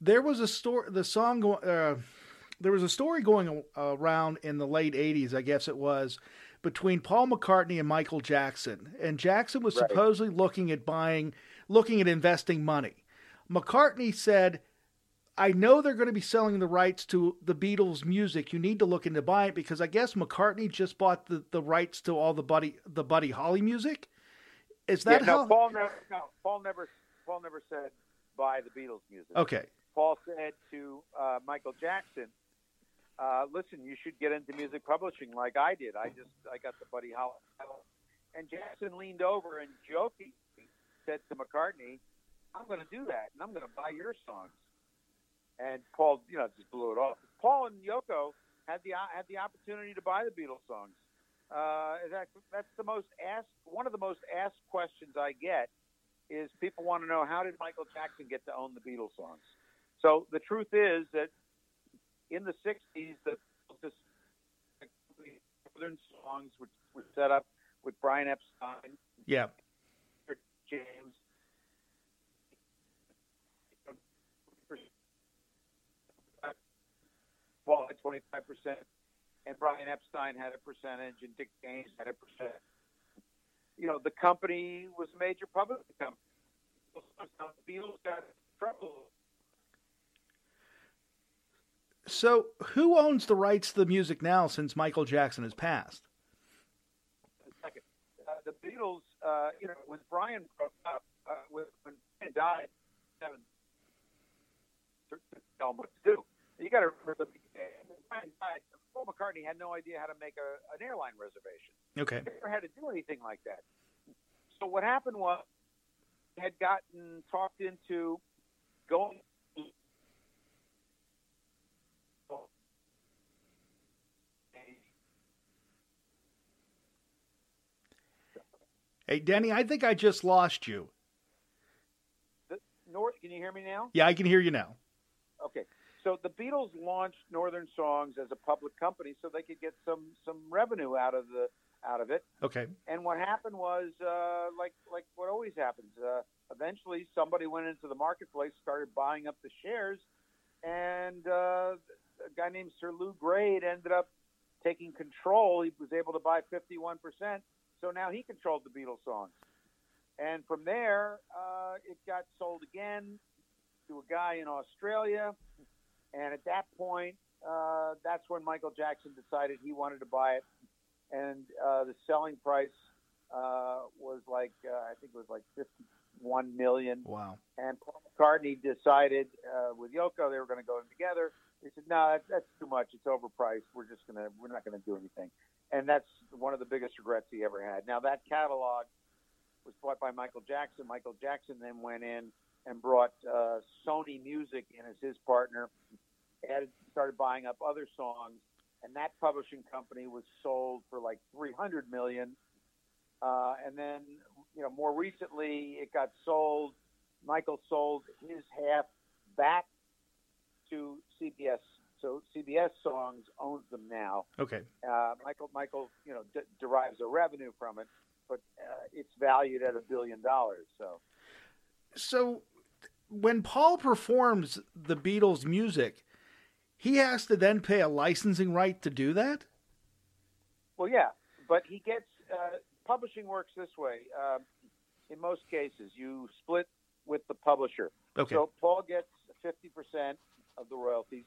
there was a story. The song. Uh, there was a story going around in the late '80s, I guess it was, between Paul McCartney and Michael Jackson, and Jackson was Right. supposedly looking at buying, looking at investing money. McCartney said, "I know they're going to be selling the rights to the Beatles' music. You need to look into buying it because I guess McCartney just bought the, the rights to all the Buddy the Buddy Holly music. Is that yeah, how? no, Paul never, no, Paul never, Paul never said buy the Beatles music. okay, Paul said to uh, Michael Jackson, uh, "Listen, you should get into music publishing like I did. I just I got the Buddy Holly." And Jackson leaned over and jokingly said to McCartney, "I'm going to do that, and I'm going to buy your songs." And Paul, you know, just blew it off. Paul and Yoko had the had the opportunity to buy the Beatles songs. Uh, that, that's the most asked one of the most asked questions I get is people want to know how did Michael Jackson get to own the Beatles songs. So the truth is that in the '60s, the the Northern songs were, were set up with Brian Epstein, yeah, James. Paul had 25 percent, and Brian Epstein had a percentage, and Dick James had a percent. You know, the company was a major public company. The Beatles got in trouble So, who owns the rights to the music now since Michael Jackson has passed? second. Uh, the Beatles, uh, you know, when Brian broke up, uh, when, when Brian died, seven, tell him what to do. You got to remember when Brian died. Paul McCartney had no idea how to make a, an airline reservation. Okay. He never had to do anything like that. So what happened was, he had gotten talked into going. Hey, Denny, I think I just lost you. The North, can you hear me now? Yeah, I can hear you now. Okay. So the Beatles launched Northern Songs as a public company so they could get some some revenue out of the out of it. Okay. And what happened was uh, like like what always happens. Uh, eventually, somebody went into the marketplace, started buying up the shares, and uh, a guy named Sir Lew Grade ended up taking control. He was able to buy 51 percent, so now he controlled the Beatles songs. And from there, uh, it got sold again to a guy in Australia. And at that point, uh, that's when Michael Jackson decided he wanted to buy it. And uh, the selling price uh, was like, uh, I think it was like 50, one million. Wow. And Paul McCartney decided uh, with Yoko they were going to go in together. He said, "No, that, that's too much. It's overpriced. We're just gonna we're not to do anything." And that's one of the biggest regrets he ever had. Now that catalog was bought by Michael Jackson. Michael Jackson then went in and brought uh, Sony Music in as his partner. Added, started buying up other songs, and that publishing company was sold for like 300 million. Uh, and then, you know, more recently, it got sold. Michael sold his half back to CBS. So CBS Songs owns them now. Okay. Uh, Michael, Michael, you know, d- derives a revenue from it, but uh, it's valued at a billion dollars. So, So when Paul performs the Beatles music, he has to then pay a licensing right to do that? well, yeah, but he gets uh, publishing works this way. Um, in most cases, you split with the publisher. Okay. So Paul gets 50% of the royalties.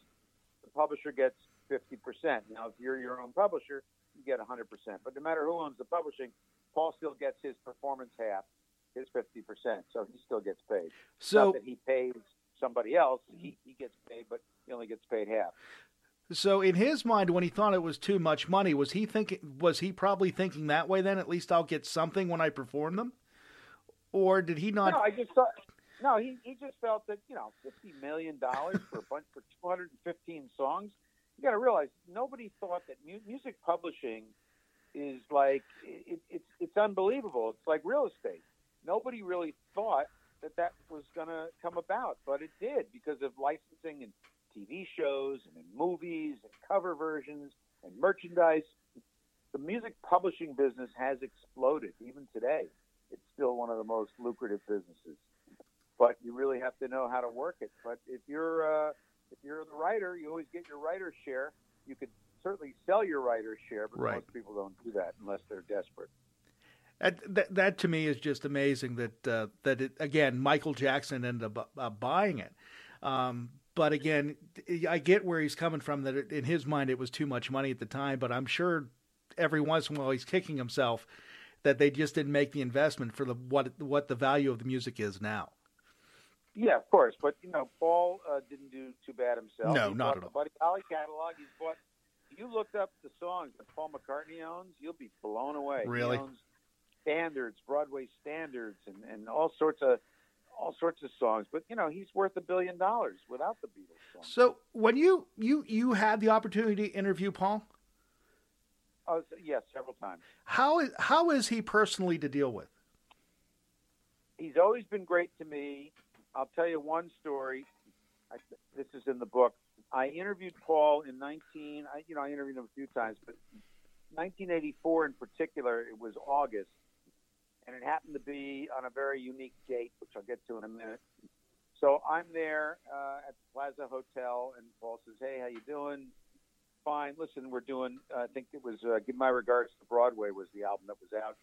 The publisher gets 50%. Now, if you're your own publisher, you get 100%. But no matter who owns the publishing, Paul still gets his performance half, his 50%. So he still gets paid. So Not that he pays somebody else. He, he gets paid, but he only gets paid half. so in his mind when he thought it was too much money, was he thinking was he probably thinking that way then at least I'll get something when I perform them? Or did he not no, I just thought. No, he, he just felt that you know fifty million dollars for a *laughs* bunch for two hundred and fifteen songs. You got to realize nobody thought that mu- music publishing is like it, it's it's unbelievable. It's like real estate. Nobody really thought that that was going to come about, but it did because of licensing and TV shows and in movies and cover versions and merchandise. The music publishing business has exploded even today. It's still one of the most lucrative businesses really have to know how to work it. But if you're uh, if you're the writer, you always get your writer's share. You could certainly sell your writer's share, but Right. most people don't do that unless they're desperate. That, that, that to me is just amazing that uh, that it, again Michael Jackson ended up uh, buying it. Um, but again, I get where he's coming from. That it, in his mind it was too much money at the time. But I'm sure every once in a while he's kicking himself that they just didn't make the investment for the what what the value of the music is now. Yeah, of course. But you know, Paul uh, didn't do too bad himself. No, he not at all. Buddy Holly catalog. He's bought. You looked up the songs that Paul McCartney owns, you'll be blown away. Really? He owns standards, Broadway standards, and, and all sorts of all sorts of songs. But you know, he's worth a billion dollars without the Beatles songs. So when you you you had the opportunity to interview Paul, Oh, yes, several times. how is how is he personally to deal with? he's always been great to me. I'll tell you one story. I, this is in the book. I interviewed Paul in 19. I, you know, I interviewed him a few times, but 1984 in particular, it was August, and it happened to be on a very unique date, which I'll get to in a minute. So I'm there uh, at the Plaza Hotel, and Paul says, "Hey, how you doing?" Fine. Listen, we're doing. Uh, I think it was uh, "Give My Regards to Broadway" was the album that was out.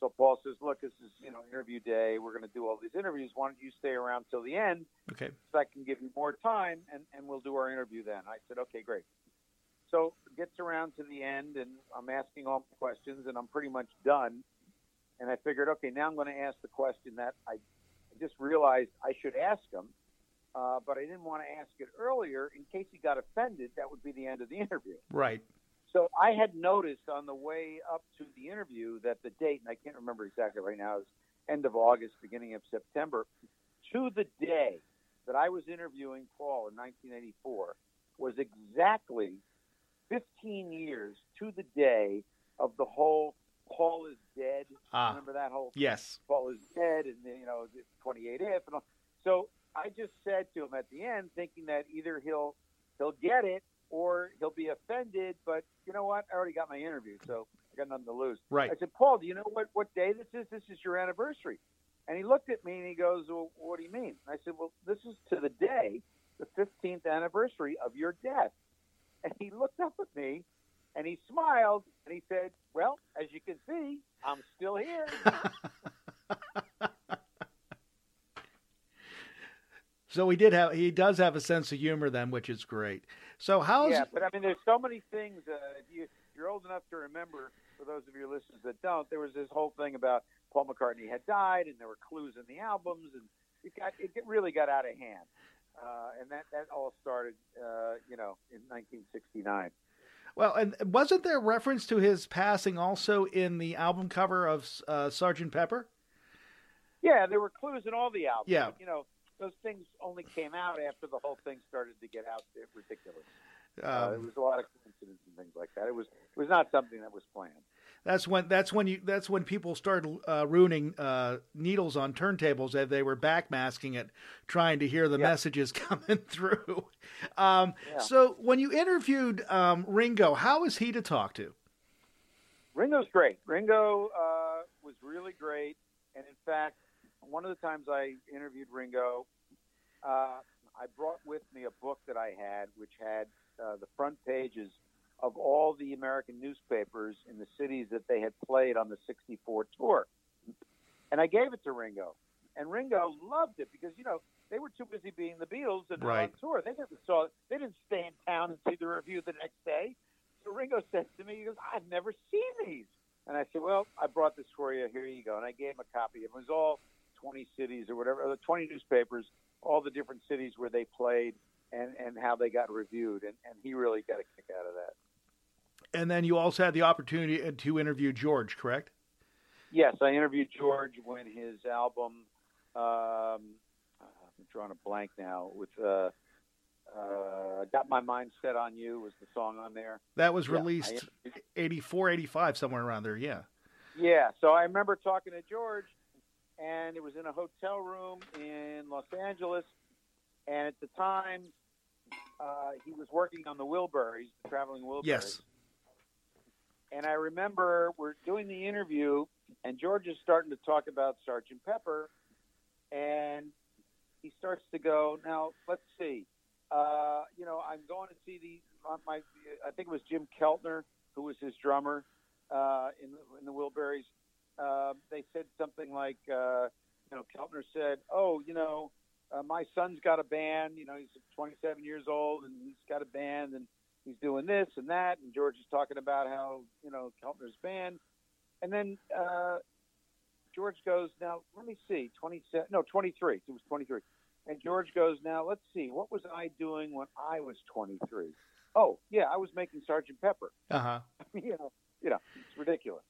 So Paul says, "Look, this is you know interview day. We're going to do all these interviews. Why don't you stay around till the end Okay. so I can give you more time, and and we'll do our interview then." I said, "Okay, great." So it gets around to the end, and I'm asking all the questions, and I'm pretty much done. And I figured, okay, now I'm going to ask the question that I, I just realized I should ask him, uh, but I didn't want to ask it earlier in case he got offended. That would be the end of the interview. Right. So I had noticed on the way up to the interview that the date, and I can't remember exactly right now, is end of August, beginning of September. To the day that I was interviewing Paul in 1984 was exactly 15 years to the day of the whole Paul is dead. Ah. Remember that whole Yes. Paul is dead, and you know, it's 28 if and all. So I just said to him at the end, thinking that either he'll he'll get it or he'll be offended. But you know what? I already got my interview, so I got nothing to lose. Right. I said, Paul, do you know what what day this is? This is your anniversary. And he looked at me and he goes, Well, what do you mean? And I said, Well, this is to the day, the 15th anniversary of your death. And he looked up at me and he smiled and he said, Well, as you can see, I'm still here. *laughs* So he did have he does have a sense of humor then, which is great. So how's Yeah, but I mean, there's so many things. Uh, if you you're old enough to remember, for those of your listeners that don't, there was this whole thing about Paul McCartney had died, and there were clues in the albums, and it got it really got out of hand. Uh, and that that all started, uh, you know, in 1969. Well, and wasn't there reference to his passing also in the album cover of uh, Sergeant Pepper? Yeah, there were clues in all the albums. Yeah, you know, those things only came out after the whole thing started to get out there ridiculous. Um, uh, it was a lot of coincidence and things like that. It was it was not something that was planned. That's when that's when you that's when people started uh, ruining uh, needles on turntables as they were backmasking it, trying to hear the yeah. messages *laughs* coming through. Um, yeah. So when you interviewed um, Ringo, how was he to talk to? Ringo's great. Ringo uh, was really great, and in fact, one of the times I interviewed Ringo, uh, I brought with me a book that I had, which had uh, the front pages of all the American newspapers in the cities that they had played on the 64 tour. And I gave it to Ringo. And Ringo loved it because, you know, they were too busy being the Beatles and right. on tour. They never saw they didn't stay in town and see the review the next day. So Ringo said to me, he goes, I've never seen these. And I said, Well, I brought this for you. Here you go. And I gave him a copy. It was all 20 cities or whatever, or 20 newspapers, all the different cities where they played and, and how they got reviewed. And, and he really got a kick out of that. And then you also had the opportunity to interview George, correct? Yes, I interviewed George when his album, um, I'm drawing a blank now, with uh, uh, Got My Mind Set on You was the song on there. That was released yeah, 84, 85, somewhere around there, yeah. Yeah, so I remember talking to George, and it was in a hotel room in Los Angeles, and at the time, uh, he was working on the Wilburys, the traveling Wilburys. Yes. And I remember we're doing the interview, and George is starting to talk about Sergeant Pepper, and he starts to go, now let's see, uh, you know, I'm going to see the my, I think it was Jim Keltner who was his drummer uh, in the, in the Wilburys. Uh, they said something like, uh, you know, Keltner said, "Oh, you know, uh, my son's got a band. You know, he's 27 years old and he's got a band, and he's doing this and that, and George is talking about how you know Keltner's band, and then uh, George goes, now let me see, twenty seven, no twenty three, it was twenty three, and George goes, now let's see, what was I doing when I was twenty three? Oh yeah, I was making Sergeant Pepper. Uh huh. *laughs* you know, you know, it's ridiculous.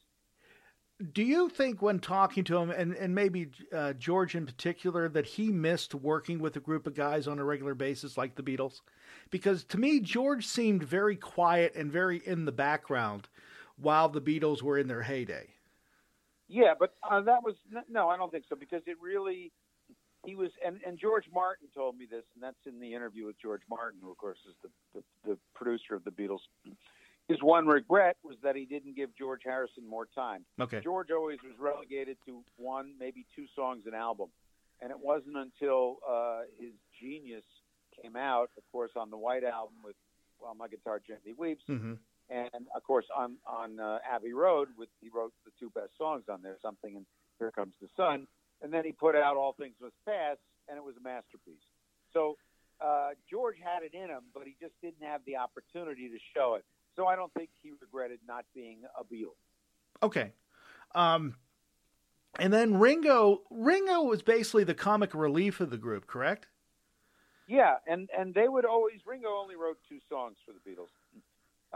Do you think, when talking to him, and, and maybe uh, George in particular, that he missed working with a group of guys on a regular basis like the Beatles? Because to me, George seemed very quiet and very in the background while the Beatles were in their heyday. Yeah, but uh, that was no, I don't think so because it really he was and, and George Martin told me this, and that's in the interview with George Martin, who of course is the, the, the producer of the Beatles. His one regret was that he didn't give George Harrison more time. Okay. George always was relegated to one, maybe two songs an album, and it wasn't until uh, his Genius came out, of course, on the White Album with "While My Guitar Gently Weeps," mm-hmm. and of course on on uh, Abbey Road, with he wrote the two best songs on there, "Something" and "Here Comes the Sun," and then he put out "All Things Must Pass," and it was a masterpiece. So uh, George had it in him, but he just didn't have the opportunity to show it. So I don't think he regretted not being a Beatle. Okay. Um, and then Ringo, Ringo was basically the comic relief of the group, correct? Yeah, and and they would always Ringo only wrote two songs for the Beatles,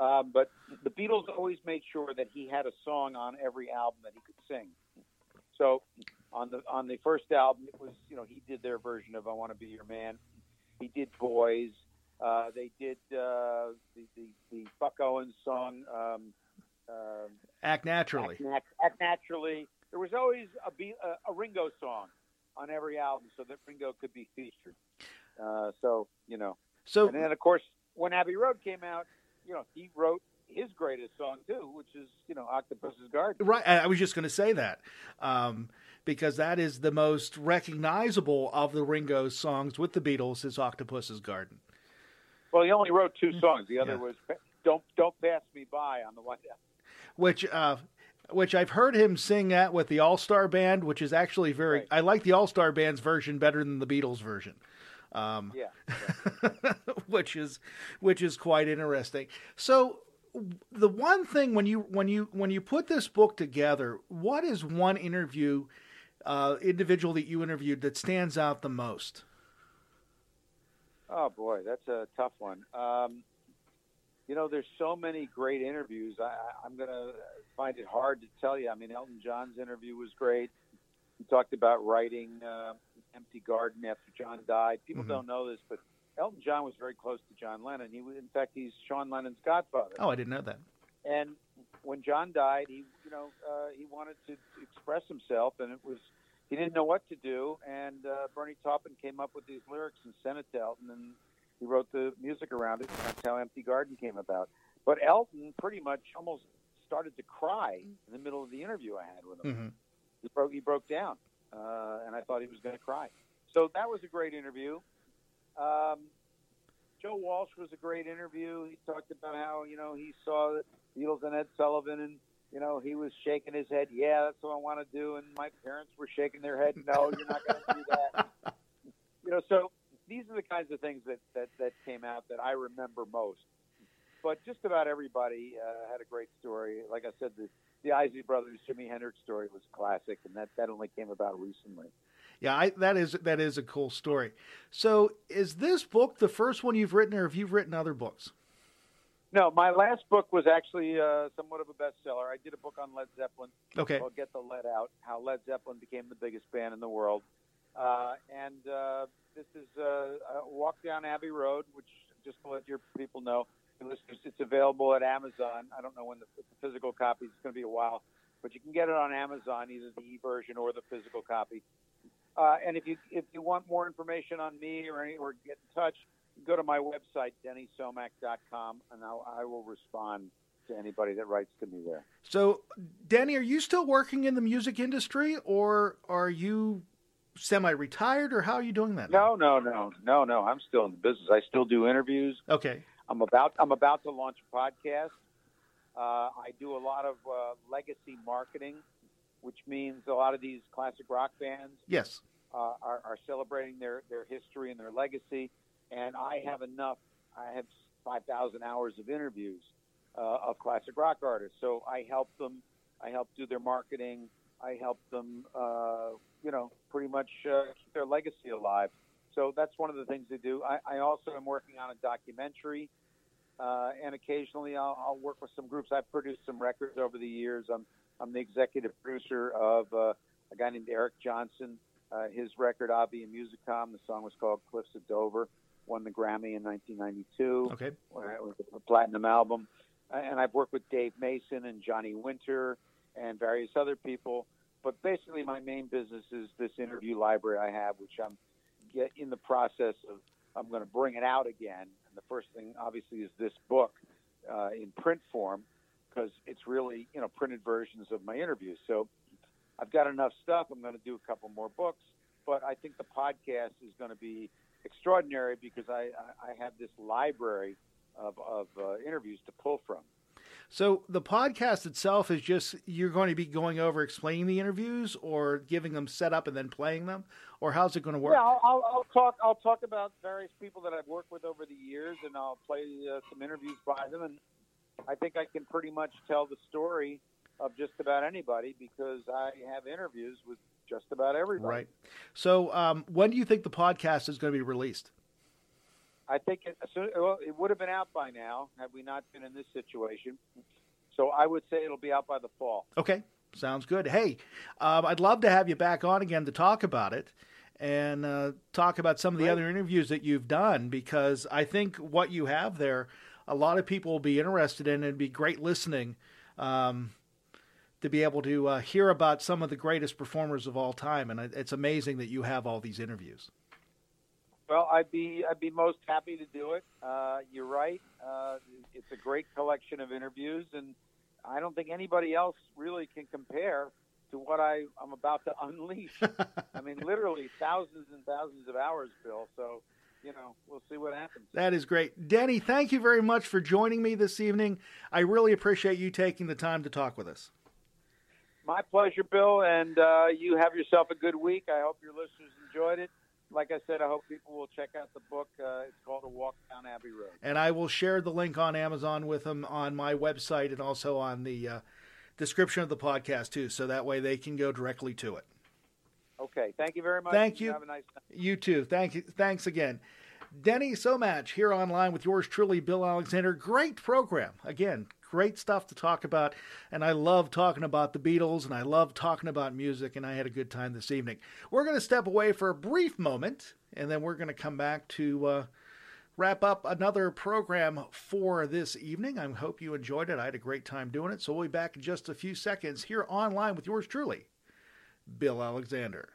um, but the Beatles always made sure that he had a song on every album that he could sing. So on the on the first album, it was you know he did their version of "I Want to Be Your Man." He did "Boys." Uh, they did uh, the, the the Buck Owens song. Um, uh, act naturally. Act, act, naturally. There was always a, a, a Ringo song on every album, so that Ringo could be featured. Uh, so you know. So and then of course when Abbey Road came out, you know he wrote his greatest song too, which is you know Octopus's Garden. Right. I was just going to say that um, because that is the most recognizable of the Ringo songs with the Beatles is Octopus's Garden. Well, he only wrote two songs. The other yeah. was "Don't Don't Pass Me By" on the White Album. Which uh, which I've heard him sing at with the All Star Band, which is actually very. Right. I like the All Star Band's version better than the Beatles version. Um, yeah, yeah. *laughs* which is which is quite interesting. So the one thing when you when you when you put this book together, what is one interview uh, individual that you interviewed that stands out the most? Oh boy, that's a tough one. Um, you know, there's so many great interviews. I, I'm going to find it hard to tell you. I mean, Elton John's interview was great. He talked about writing uh, Empty Garden after John died. People Mhm. don't know this, but Elton John was very close to John Lennon. He, was- in fact, he's Sean Lennon's godfather. Oh, I didn't know that. And when John died, he, you know, uh, he wanted to express himself, and it was he didn't know what to do. And uh, Bernie Taupin came up with these lyrics and sent it to Elton, and he wrote the music around it. And that's how Empty Garden came about. But Elton pretty much almost started to cry in the middle of the interview I had with him. hmm He broke he broke down, uh, and I thought he was going to cry. So that was a great interview. Um, Joe Walsh was a great interview. He talked about how you know he saw the Beatles and Ed Sullivan, and you know he was shaking his head. Yeah, that's what I want to do. And my parents were shaking their head. No, you're not going to do that. *laughs* You know, so these are the kinds of things that that that came out that I remember most. But just about everybody uh, had a great story. Like I said, the the Isley Brothers Jimi Hendrix story was classic, and that that only came about recently. Yeah, I, that is that is a cool story. So, is this book the first one you've written, or have you written other books? No, my last book was actually uh, somewhat of a bestseller. I did a book on Led Zeppelin Okay. I'll "Get the Lead Out: How Led Zeppelin Became the Biggest Band in the World." Uh, and uh, this is uh, a Walk Down Abbey Road, which just to let your people know, listeners, it's available at Amazon. I don't know when the, the physical copy. It's going to be a while, but you can get it on Amazon, either the e version or the physical copy. Uh, and if you if you want more information on me or any, or get in touch, go to my website dennysomach.com, and I'll, I will respond to anybody that writes to me there. So, Danny, are you still working in the music industry, or are you semi-retired, or how are you doing that? No, no, no, no, no. I'm still in the business. I still do interviews. Okay. I'm about I'm about to launch a podcast. Uh, I do a lot of uh, legacy marketing, which means a lot of these classic rock bands Yes. uh, are, are celebrating their, their history and their legacy. And I have enough. I have 5,000 hours of interviews uh, of classic rock artists. So I help them. I help do their marketing. I help them, uh, you know, pretty much uh, keep their legacy alive. So that's one of the things they do. I, I also am working on a documentary, uh, and occasionally I'll, I'll work with some groups. I've produced some records over the years. I'm I'm the executive producer of uh, a guy named Eric Johnson. Uh, his record Avi and Musicom. The song was called Cliffs of Dover. Won the Grammy in 1992. Okay. where It was a platinum album. And I've worked with Dave Mason and Johnny Winter and various other people. But basically, my main business is this interview library I have, which I'm get in the process of. I'm going to bring it out again. And the first thing, obviously, is this book uh, in print form because it's really you know printed versions of my interviews. So I've got enough stuff. I'm going to do a couple more books, but I think the podcast is going to be extraordinary because I, I have this library of, of uh, interviews to pull from. So the podcast itself is just you're going to be going over explaining the interviews, or giving them set up and then playing them, or how's it going to work? Yeah, I'll, I'll, I'll talk. I'll talk about various people that I've worked with over the years, and I'll play uh, some interviews by them. And I think I can pretty much tell the story of just about anybody because I have interviews with just about everybody. Right. So um, when do you think the podcast is going to be released? I think it, soon- well, it would have been out by now had we not been in this situation. So I would say it'll be out by the fall. Okay, sounds good. Hey, um, I'd love to have you back on again to talk about it and uh, talk about some of the Great. other interviews that you've done because I think what you have there, a lot of people will be interested in. It'd be great listening um, to be able to uh, hear about some of the greatest performers of all time, and it's amazing that you have all these interviews. Well, I'd be I'd be most happy to do it. Uh, you're right. Uh, it's a great collection of interviews, and I don't think anybody else really can compare to what I, I'm about to unleash. *laughs* I mean, literally thousands and thousands of hours, Bill. So, you know, we'll see what happens. That is great. Denny. thank you very much for joining me this evening. I really appreciate you taking the time to talk with us. My pleasure, Bill, and uh, you have yourself a good week. I hope your listeners enjoyed it. like I said, I hope people will check out the book. Uh, it's called A Walk Down Abbey Road. And I will share the link on Amazon with them on my website and also on the uh, description of the podcast too, so that way they can go directly to it. Okay. Thank you very much. Thank you. Have a nice night. You too. Thank you. Thanks again. Denny Somach here online with yours truly, Bill Alexander. Great program. Again, great stuff to talk about. And I love talking about the Beatles and I love talking about music. And I had a good time this evening. We're going to step away for a brief moment and then we're going to come back to uh, wrap up another program for this evening. I hope you enjoyed it. I had a great time doing it. So we'll be back in just a few seconds here online with yours truly, Bill Alexander.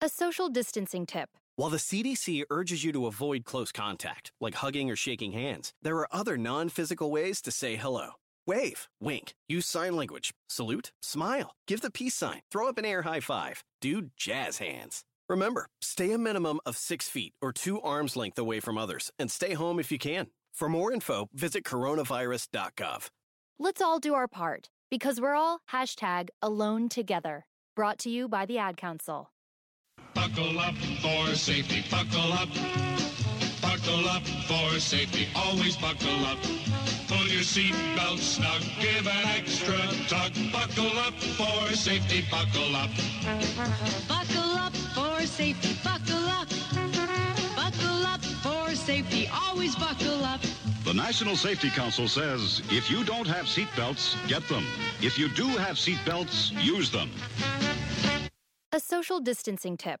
A social distancing tip. While the CDC urges you to avoid close contact, like hugging or shaking hands, there are other non physical ways to say hello. Wave, wink, use sign language, salute, smile, give the peace sign, throw up an air high five, do jazz hands. Remember, stay a minimum of six feet or two arms length away from others and stay home if you can. For more info, visit coronavirus.gov. Let's all do our part because we're all hashtag alone together. Brought to you by the Ad Council. Buckle up for safety. Buckle up. Buckle up for safety. Always buckle up. Pull your seatbelt snug. Give an extra tug. Buckle up for safety. Buckle up. Buckle up for safety. Buckle up. Buckle up for safety. Always buckle up. The National Safety Council says if you don't have seatbelts, get them. If you do have seatbelts, use them. A social distancing tip.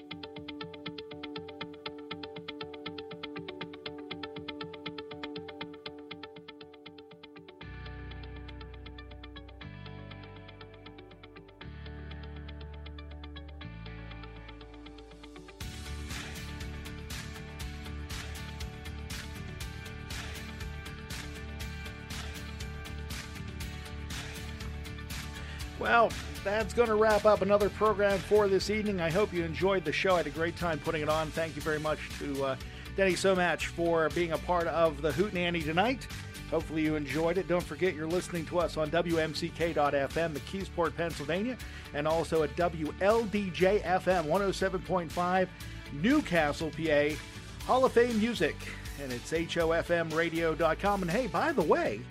Well, that's going to wrap up another program for this evening. I hope you enjoyed the show. I had a great time putting it on. Thank you very much to uh, Denny Somach for being a part of the Hoot Hootenanny tonight. Hopefully you enjoyed it. Don't forget you're listening to us on WMCK.FM, McKeesport, Pennsylvania, and also at WLDJ FM 107.5, Newcastle, PA, Hall of Fame Music, and it's HOFMradio.com. And hey, by the way,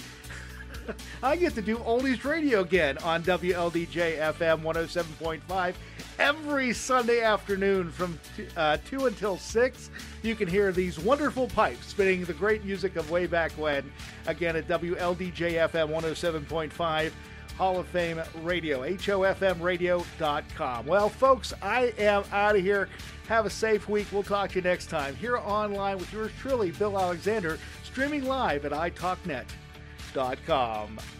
*laughs* I get to do Oldies Radio again on WLDJ FM 107.5 every Sunday afternoon from t- uh, 2 until 6. You can hear these wonderful pipes spinning the great music of way back when. Again at WLDJ FM 107.5. Hall of Fame Radio, HOFMradio.com. Well, folks, I am out of here. Have a safe week. We'll talk to you next time here online with yours truly, Bill Alexander, streaming live at italknet.com.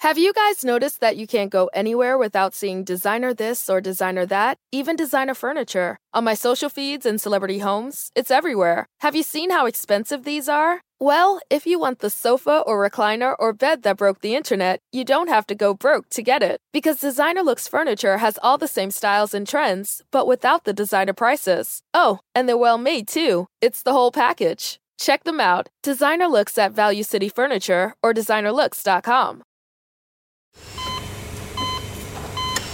Have you guys noticed that you can't go anywhere without seeing designer this or designer that, even designer furniture? On my social feeds and celebrity homes, it's everywhere. Have you seen how expensive these are? Well, if you want the sofa or recliner or bed that broke the internet, you don't have to go broke to get it. Because Designer Looks Furniture has all the same styles and trends, but without the designer prices. Oh, and they're well made too. It's the whole package. Check them out. Designer Looks at Value City Furniture or designerlooks.com.